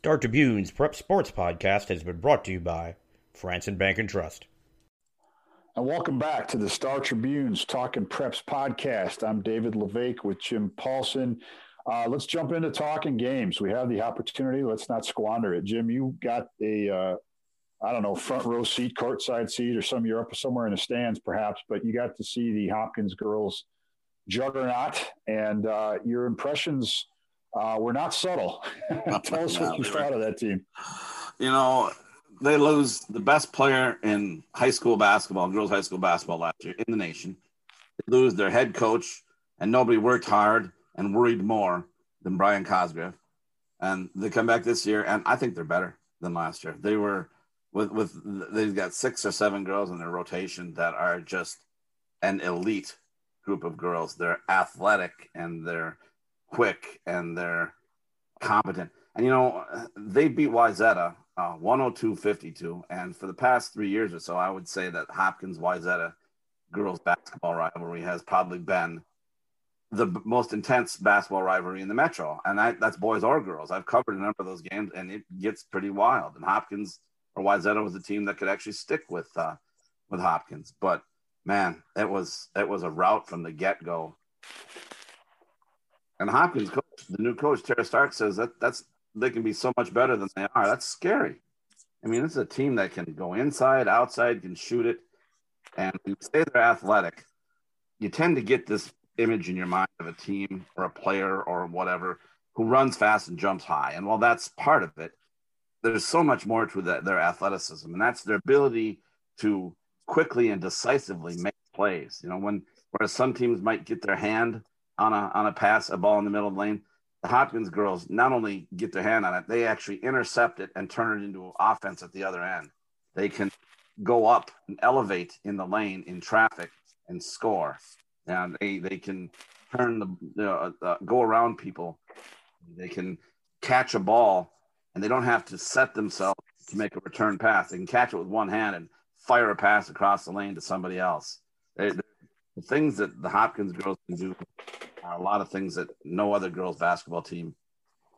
Star Tribune's Prep Sports Podcast has been brought to you by Frandsen Bank and Trust. And welcome back to the Star Tribune's Talking Preps podcast. I'm David La Vaque with Jim Paulsen. Uh, let's jump into talking games. We have the opportunity. Let's not squander it. Jim, you got a, uh, I don't know, front row seat, courtside seat, or some you're up somewhere in the stands, perhaps, but you got to see the Hopkins girls juggernaut, and uh, your impressions uh, were not subtle. Tell us what you thought of that team. You know, they lose the best player in high school basketball, girls high school basketball last year in the nation. They lose their head coach, and nobody worked hard and worried more than Brian Cosgriff. And they come back this year, and I think they're better than last year. They were with with they've got six or seven girls in their rotation that are just an elite group of girls. They're athletic and they're quick and they're competent. And you know, they beat Wayzata uh, 102-52. And for the past three years or so, I would say that Hopkins Wayzata girls basketball rivalry has probably been the most intense basketball rivalry in the metro, and I, that's boys or girls. I've covered a number of those games, and it gets pretty wild. And Hopkins or Wayzata was a team that could actually stick with uh, with Hopkins, but man, it was it was a rout from the get go. And Hopkins coach, the new coach Tara Stark says that that's they can be so much better than they are. That's scary. I mean, it's a team that can go inside, outside, can shoot it, and you say they're athletic. You tend to get this image in your mind of a team or a player or whatever who runs fast and jumps high. And while that's part of it, there's so much more to their athleticism, and that's their ability to quickly and decisively make plays. You know, when whereas some teams might get their hand on a on a pass, a ball in the middle of the lane, the Hopkins girls not only get their hand on it, they actually intercept it and turn it into offense at the other end. They can go up and elevate in the lane in traffic and score and they they can turn the uh, uh, go around people. They can catch a ball, and they don't have to set themselves to make a return pass. They can catch it with one hand and fire a pass across the lane to somebody else. They, the things that the Hopkins girls can do are a lot of things that no other girls basketball team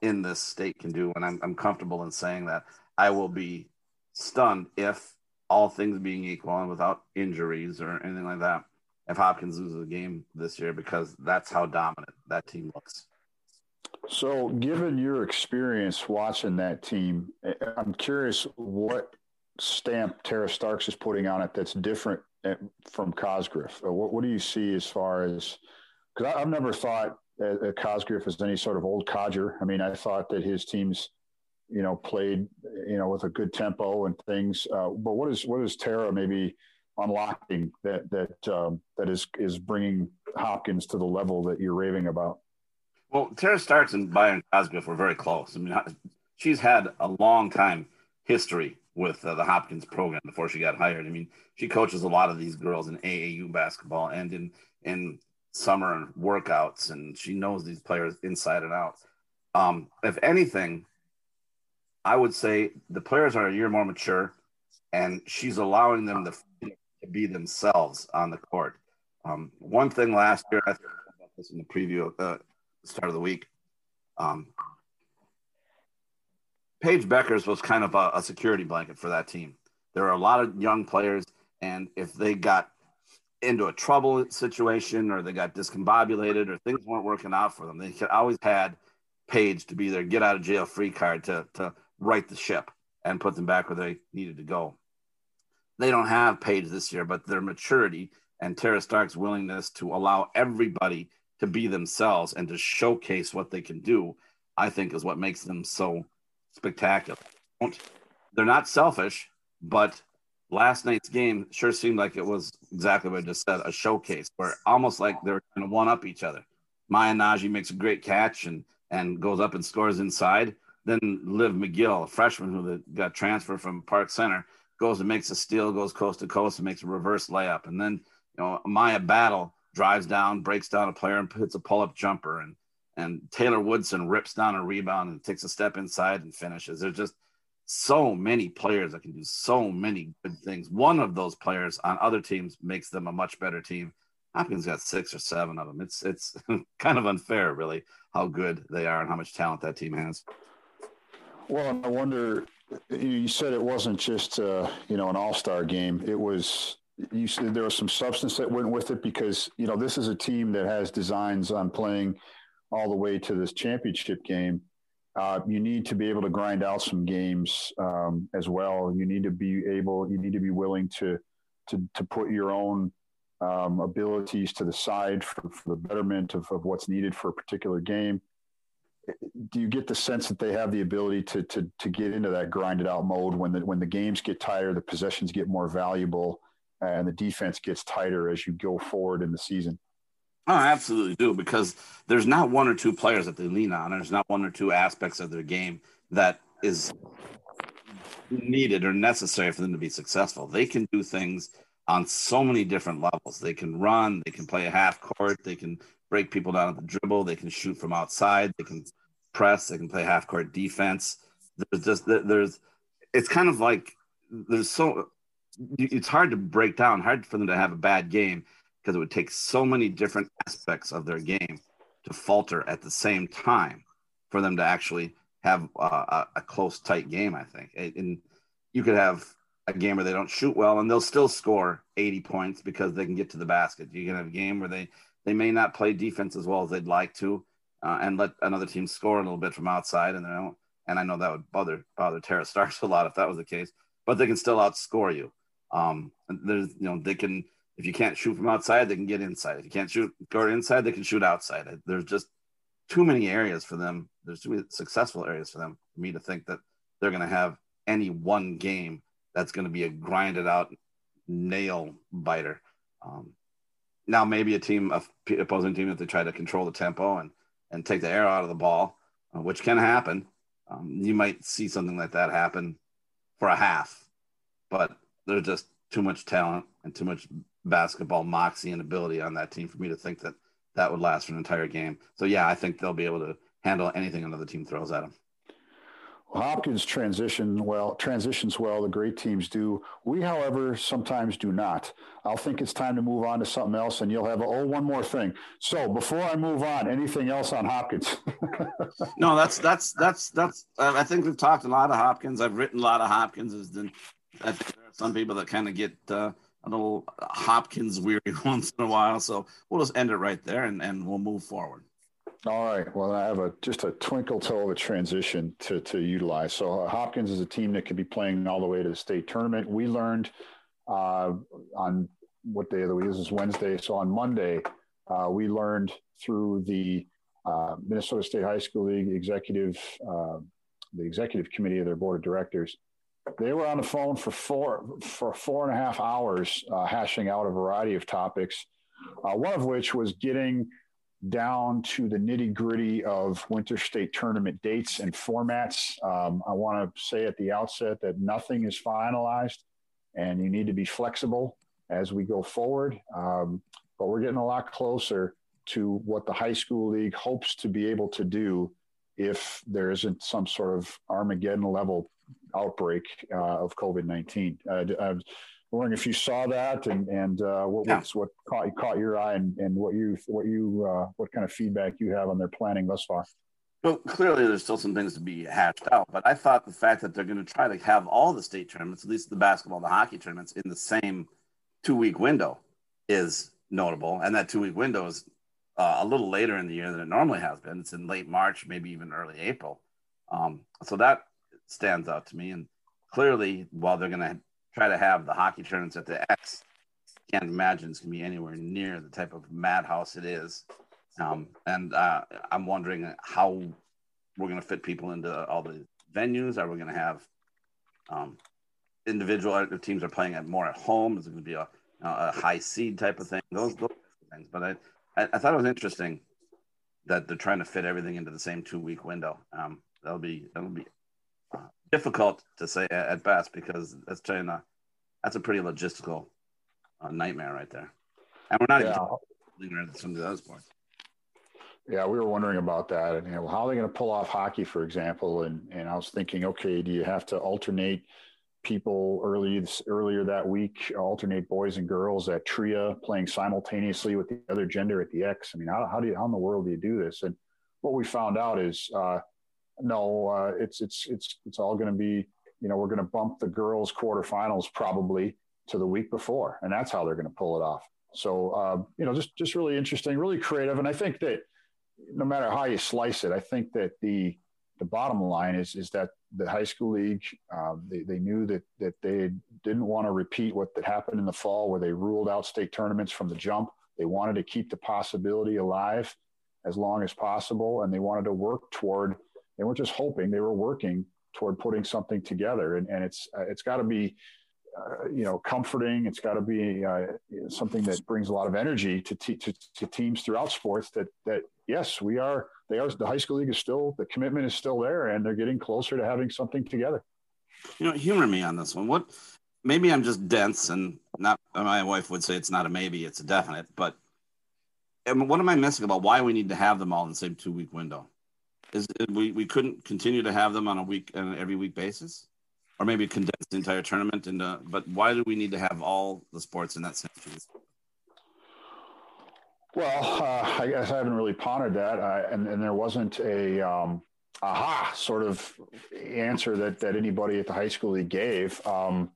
in this state can do, and I'm, I'm comfortable in saying that I will be stunned if all things being equal and without injuries or anything like that if Hopkins loses a game this year because that's how dominant that team looks. So, given your experience watching that team, I'm curious what stamp Tara Starks is putting on it that's different eh, from Cosgriff. What, what do you see as far as? Because I've never thought uh, Cosgriff as any sort of old codger. I mean, I thought that his teams, you know, played, you know, with a good tempo and things. Uh, but what is what is Tara maybe? unlocking that that um, that is is bringing Hopkins to the level that you're raving about? Well, Tara Starks and Brian Cosgriff were very close. I mean, she's had a long time history with uh, the Hopkins program before she got hired. I mean, she coaches a lot of these girls in AAU basketball and in in summer workouts, and she knows these players inside and out. Um, if anything, I would say the players are a year more mature, and she's allowing them to to be themselves on the court. Um, one thing last year, I talked about this in the preview, uh, start of the week. Um, Paige Bueckers was kind of a, a security blanket for that team. There are a lot of young players, and if they got into a trouble situation or they got discombobulated or things weren't working out for them, they could always had Paige to be their get out of jail free card to, to right the ship and put them back where they needed to go they don't have Paige this year, but their maturity and Tara Stark's willingness to allow everybody to be themselves and to showcase what they can do, I think is what makes them so spectacular. They're not selfish, but last night's game sure seemed like it was exactly what I just said a showcase where almost like they're going to one up each other. Maya Nnaji makes a great catch and, and goes up and scores inside. Then Liv McGill, a freshman who got transferred from Park Center, goes and makes a steal, goes coast to coast and makes a reverse layup. And then, you know, Maya Battle drives down, breaks down a player and hits a pull up jumper. And, and Taylor Woodson rips down a rebound and takes a step inside and finishes. There's just so many players that can do so many good things. One of those players on other teams makes them a much better team. Hopkins got six or seven of them. It's it's kind of unfair, really, how good they are and how much talent that team has. Well, I wonder. You said it wasn't just uh, you know an all star game. It was you said there was some substance that went with it because you know this is a team that has designs on playing all the way to this championship game. Uh, you need to be able to grind out some games um, as well. You need to be able. You need to be willing to to to put your own um, abilities to the side for, for the betterment of, of what's needed for a particular game. Do you get the sense that they have the ability to to to get into that grinded out mode when the when the games get tighter, the possessions get more valuable, and the defense gets tighter as you go forward in the season? Oh, I absolutely do because there's not one or two players that they lean on. There's not one or two aspects of their game that is needed or necessary for them to be successful. They can do things on so many different levels. They can run, they can play a half court, they can break people down at the dribble, they can shoot from outside, they can press, they can play half court defense. There's just there's it's kind of like there's so it's hard to break down, hard for them to have a bad game because it would take so many different aspects of their game to falter at the same time for them to actually have a, a close, tight game. I think, and you could have a game where they don't shoot well and they'll still score 80 points because they can get to the basket. You can have a game where they they may not play defense as well as they'd like to, uh, and let another team score a little bit from outside. And they don't. And I know that would bother bother Tara Starks a lot if that was the case, but they can still outscore you. Um, there's you know they can if you can't shoot from outside, they can get inside. If you can't shoot go inside, they can shoot outside. There's just too many areas for them. There's too many successful areas for them for me to think that they're going to have any one game that's going to be a grinded out nail biter. Um, now maybe a team, a opposing team, if they try to control the tempo and and take the air out of the ball, uh, which can happen, um, you might see something like that happen for a half. But there's just too much talent and too much basketball moxie and ability on that team for me to think that that would last for an entire game. So yeah, I think they'll be able to handle anything another team throws at them. Hopkins transition well, transitions well. The great teams do. We, however, sometimes do not. I'll think it's time to move on to something else, and you'll have a, oh one more thing. So before I move on, anything else on Hopkins? no, that's that's that's that's. I think we've talked a lot of Hopkins. I've written a lot of Hopkins. I think there are some people that kind of get uh, a little Hopkins weary once in a while. So we'll just end it right there, and and we'll move forward. All right. Well, I have a just a twinkle toe of a transition to to utilize. So uh, Hopkins is a team that could be playing all the way to the state tournament. We learned uh, on what day of the week this is Wednesday. So on Monday, uh, we learned through the uh, Minnesota State High School League executive, uh, the executive committee of their board of directors. They were on the phone for four for four and a half hours, uh, hashing out a variety of topics. one of which was getting down to the nitty gritty of winter state tournament dates and formats. Um, I want to say at the outset that nothing is finalized and you need to be flexible as we go forward. Um, but we're getting a lot closer to what the high school league hopes to be able to do if there isn't some sort of Armageddon level outbreak uh, of COVID 19. Uh, I'm wondering if you saw that and and uh, what yeah. what caught caught your eye and, and what you what you uh, what kind of feedback you have on their planning thus far. Well, clearly there's still some things to be hashed out, but I thought the fact that they're going to try to have all the state tournaments, at least the basketball, the hockey tournaments, in the same two week window, is notable, and that two week window is uh, a little later in the year than it normally has been. It's in late March, maybe even early April. Um, so that stands out to me, and clearly, while they're going to try to have the hockey tournaments at the X. Can't imagine it's going to be anywhere near the type of madhouse it is. Um, and uh, I'm wondering how we're going to fit people into all the venues. Are we going to have um, individual teams are playing at more at home? Is it going to be a, a high seed type of thing? Those, those things. But I, I, thought it was interesting that they're trying to fit everything into the same two week window. Um, that'll be that'll be difficult to say at best because that's trying to, that's a pretty logistical uh, nightmare right there. And we're not yeah. even at some of those points. Yeah, we were wondering about that, and you know, how are they going to pull off hockey, for example? And and I was thinking, okay, do you have to alternate people early earlier that week, alternate boys and girls at TRIA playing simultaneously with the other gender at the X? I mean, how how do you how in the world do you do this? And what we found out is uh, no, uh, it's it's it's it's all going to be you know we're going to bump the girls quarterfinals probably to the week before, and that's how they're going to pull it off. So uh, you know, just just really interesting, really creative, and I think that no matter how you slice it, I think that the the bottom line is is that the high school league um, they, they knew that that they didn't want to repeat what that happened in the fall where they ruled out state tournaments from the jump. They wanted to keep the possibility alive as long as possible, and they wanted to work toward. They weren't just hoping; they were working toward putting something together. And, and it's it's got to be uh, you know, comforting. It's got to be uh, something that brings a lot of energy to, te- to, to teams throughout sports. That that yes, we are. They are. The high school league is still. The commitment is still there, and they're getting closer to having something together. You know, humor me on this one. What? Maybe I'm just dense, and not. My wife would say it's not a maybe; it's a definite. But and what am I missing about why we need to have them all in the same two week window? Is we we couldn't continue to have them on a week and every week basis? or maybe condense the entire tournament into. But why do we need to have all the sports in that sense? Well, uh, I guess I haven't really pondered that, uh, and, and there wasn't a um, aha sort of answer that that anybody at the high school league gave. Um,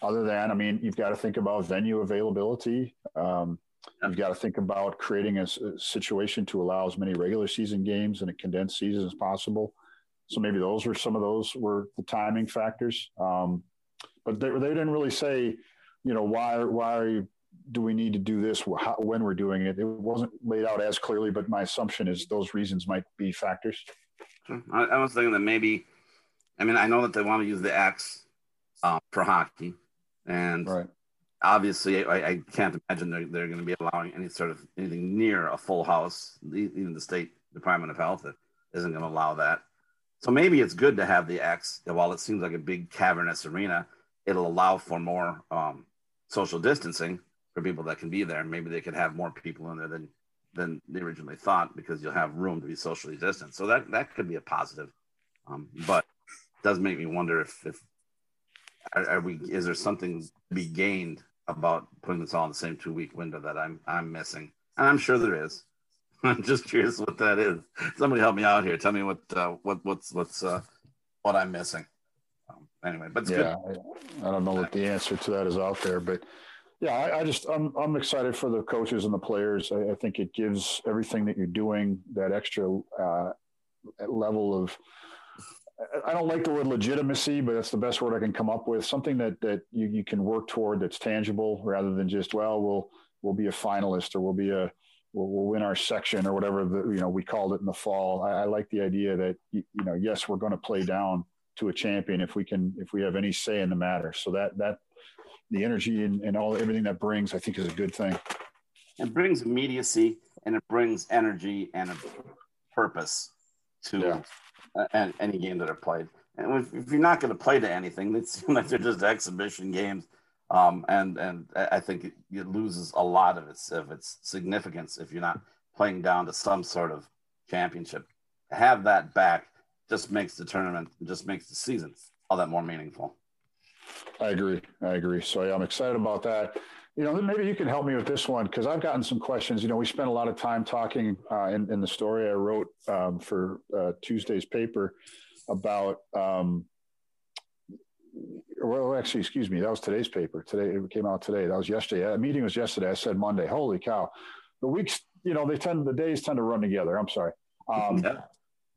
other than, I mean, you've got to think about venue availability. Um, You've got to think about creating a, a, situation to allow as many regular season games in a condensed season as possible. So maybe those were some of those were the timing factors. Um, but they, they didn't really say, you know, why why do we need to do this how, when we're doing it. It wasn't laid out as clearly, but my assumption is those reasons might be factors. I, I was thinking that maybe, I mean, I know that they want to use the X uh, for hockey, and right. Obviously, I, I, can't imagine they're, they're going to be allowing any sort of anything near a full house. Even the state Department of Health isn't going to allow that. So maybe it's good to have the X. While it seems like a big cavernous arena, it'll allow for more um, social distancing for people that can be there. Maybe they could have more people in there than than they originally thought because you'll have room to be socially distant. So that that could be a positive. Um, but does make me wonder if if are, are, we is there something to be gained about putting this all in the same two week window that I'm I'm missing? And I'm sure there is. I'm just curious what that is. Somebody help me out here. Tell me what uh, what what's what's uh, what I'm missing. Um, anyway, but yeah, I, I, don't know what the answer to that is out there, but yeah, I, I just I'm I'm excited for the coaches and the players. I, I, think it gives everything that you're doing that extra uh, level of. I don't like the word legitimacy, but that's the best word I can come up with. Something that that you, you can work toward that's tangible, rather than just well, we'll we'll be a finalist or we'll be a we'll, we'll win our section or whatever the, you know we called it in the fall. I, I like the idea that you know yes we're going to play down to a champion if we can if we have any say in the matter. So that that the energy and, and all everything that brings I think is a good thing. It brings immediacy and it brings energy and a purpose to yeah. Uh, any game that are played. And if, if you're not going to play to anything, it seems like they're just exhibition games um, and and I think it, it, loses a lot of its of its significance if you're not playing down to some sort of championship. have that back just makes the tournament, just makes the season all that more meaningful. I agree. I agree. So yeah, I'm excited about that. You know, maybe you can help me with this one because I've gotten some questions. You know, we spent a lot of time talking uh, in, in, the story I wrote um, for uh, Tuesday's paper about um, well, actually, excuse me, that was today's paper. Today it came out today. That was yesterday. That meeting was yesterday. I said Monday. Holy cow! The weeks, you know, they tend the days tend to run together. I'm sorry. Um, yeah.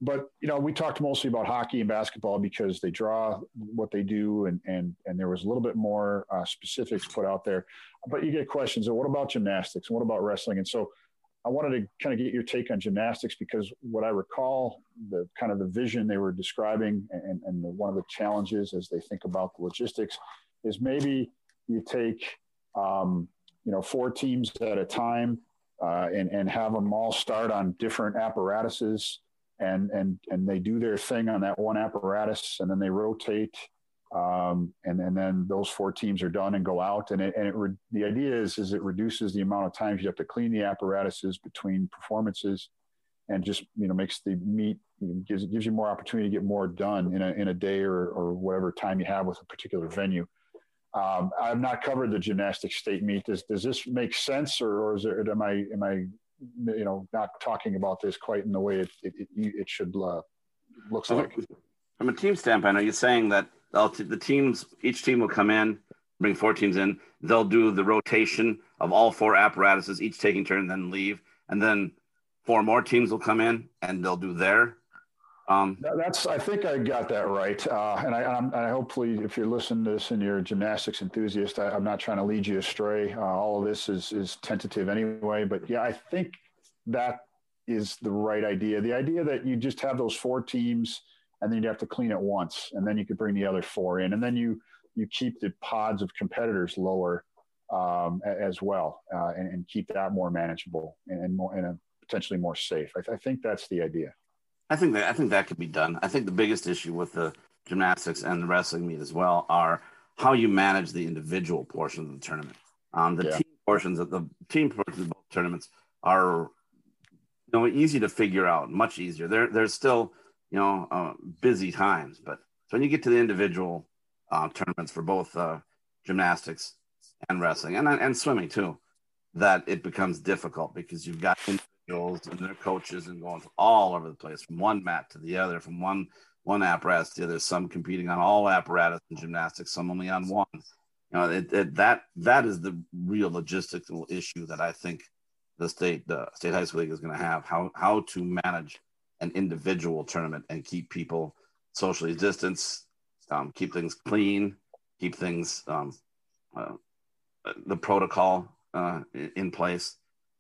But you know, we talked mostly about hockey and basketball because they draw what they do, and and and there was a little bit more uh, specifics put out there. But you get questions. What about gymnastics? And what about wrestling? And so I wanted to kind of get your take on gymnastics because what I recall, the kind of the vision they were describing, and, and the, one of the challenges as they think about the logistics, is maybe you take, um, you know, four teams at a time, uh, and and have them all start on different apparatuses, and and and they do their thing on that one apparatus, and then they rotate um, and, and then those four teams are done and go out. And, it, and it re- the idea is, is it reduces the amount of times you have to clean the apparatuses between performances and just, you know, makes the meet, gives, gives you more opportunity to get more done in a, in a day or, or whatever time you have with a particular venue. Um, I've not covered the gymnastic state meet. Does, does this make sense or, or is there, am I, am I, you know, not talking about this quite in the way it, it, it, it should uh, looks like. From a team standpoint, are you saying that the teams, each team will come in, bring four teams in, they'll do the rotation of all four apparatuses, each taking turn, then leave, and then four more teams will come in and they'll do their um, That's. I think I got that right. Uh, and I, I'm, I hopefully, if you're listening to this and you're a gymnastics enthusiast, I, am not trying to lead you astray. Uh, all of this is is tentative anyway. But yeah, I think that is the right idea. The idea that you just have those four teams, and then you have to clean it once, and then you could bring the other four in, and then you you keep the pods of competitors lower um, as well, uh, and, and, keep that more manageable and, and more and potentially more safe. I, th- I think that's the idea. I think that I think that could be done. I think the biggest issue with the gymnastics and the wrestling meet as well are how you manage the individual portions of the tournament. Um, the yeah. team portions of the team portions of both tournaments are you know easy to figure out, much easier. There there's still you know uh, busy times, but so when you get to the individual uh, tournaments for both uh, gymnastics and wrestling and and swimming too, that it becomes difficult because you've got and their coaches and going all over the place from one mat to the other, from one one apparatus to the other. Some competing on all apparatus in gymnastics, some only on one. You know, it, it, that that is the real logistical issue that I think the state the state high school league is going to have how how to manage an individual tournament and keep people socially distanced, um, keep things clean, keep things um, uh, the protocol uh, in place.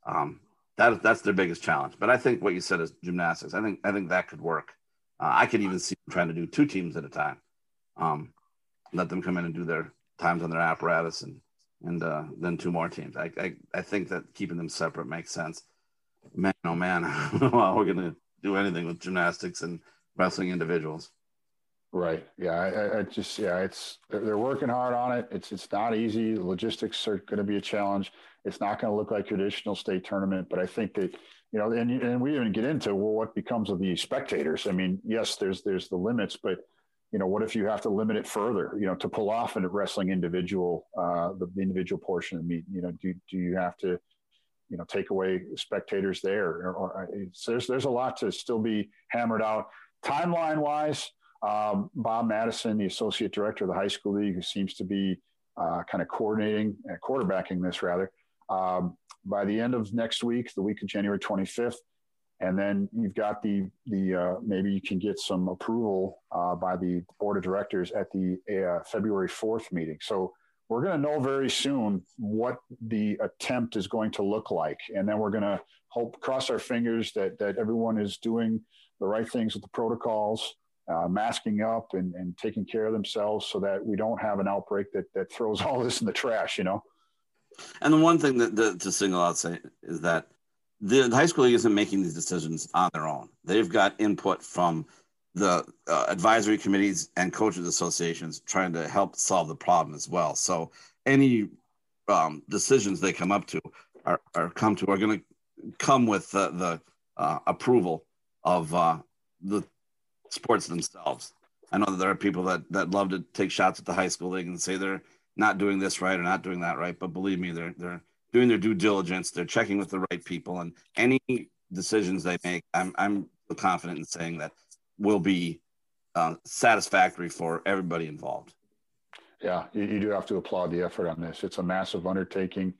Um, that that's their biggest challenge. But I think what you said is gymnastics. I think I think that could work. Uh, I could even see trying to do two teams at a time. Um, let them come in and do their times on their apparatus, and and uh, then two more teams. I, I I think that keeping them separate makes sense. Man, oh man, well, we're gonna do anything with gymnastics and wrestling individuals. Right. Yeah. I, I, just yeah, it's they're working hard on it. It's it's not easy. Logistics are going to be a challenge. It's not going to look like traditional state tournament, but I think that you know, and and we even get into well, what becomes of the spectators. I mean, yes, there's there's the limits, but you know, what if you have to limit it further? You know, to pull off a wrestling individual, uh, the, individual portion of the meet. You know, do do you have to you know take away spectators there or, or there's there's a lot to still be hammered out timeline wise um, Bob Madson, the associate director of the high school league, who seems to be uh, kind of coordinating and quarterbacking this rather. Um, by the end of next week, the week of January 25th, and then you've got the the uh, maybe you can get some approval uh, by the board of directors at the uh, February 4th meeting. So we're going to know very soon what the attempt is going to look like, and then we're going to hope cross our fingers that that everyone is doing the right things with the protocols uh, masking up and, and taking care of themselves so that we don't have an outbreak that, that throws all this in the trash, you know? And the one thing that, that to single out say is that the, the, high school league isn't making these decisions on their own. They've got input from the uh, advisory committees and coaches associations trying to help solve the problem as well. So any um, decisions they come up to are, are come to are going to come with the, the uh, approval of uh, the sports themselves. I know that there are people that that love to take shots at the high school league and say they're not doing this right or not doing that right, but believe me, they're they're doing their due diligence. They're checking with the right people, and any decisions they make, I'm I'm confident in saying that will be uh, satisfactory for everybody involved. Yeah, you, you, do have to applaud the effort on this. It's a massive undertaking.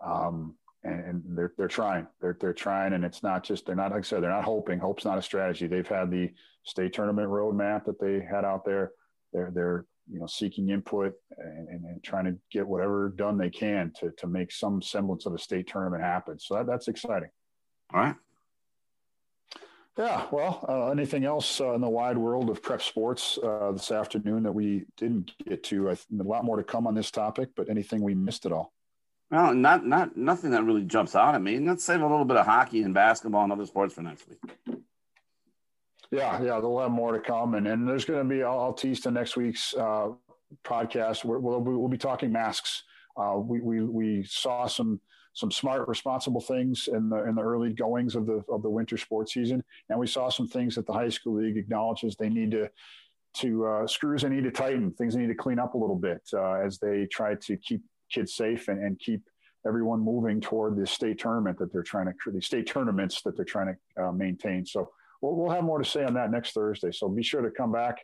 Um, and, and, they're they're trying. They're they're trying, and it's not just they're not like I said they're not hoping. Hope's not a strategy. They've had the state tournament roadmap that they had out there. They're they're you know seeking input and, and, and, trying to get whatever done they can to to make some semblance of a state tournament happen. So that, that's exciting. All right. Yeah. Well, uh, anything else uh, in the wide world of prep sports uh, this afternoon that we didn't get to? A lot more to come on this topic, but anything we missed at all? Well, not not nothing that really jumps out at me. Let's save a little bit of hockey and basketball and other sports for next week. Yeah, yeah, there'll have more to come, and and there's going to be. I'll, I'll, tease to next week's uh, podcast. we will we'll be talking masks. Uh, we we we saw some some smart, responsible things in the in the early goings of the of the winter sports season, and we saw some things that the high school league acknowledges they need to to uh, screws they need to tighten, things they need to clean up a little bit uh, as they try to keep kids safe and, and keep everyone moving toward the state tournament that they're trying to the state tournaments that they're trying to uh, maintain. So we'll, we'll have more to say on that next Thursday. So be sure to come back,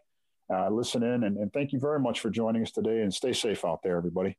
uh, listen in, and, and thank you very much for joining us today. And stay safe out there, everybody.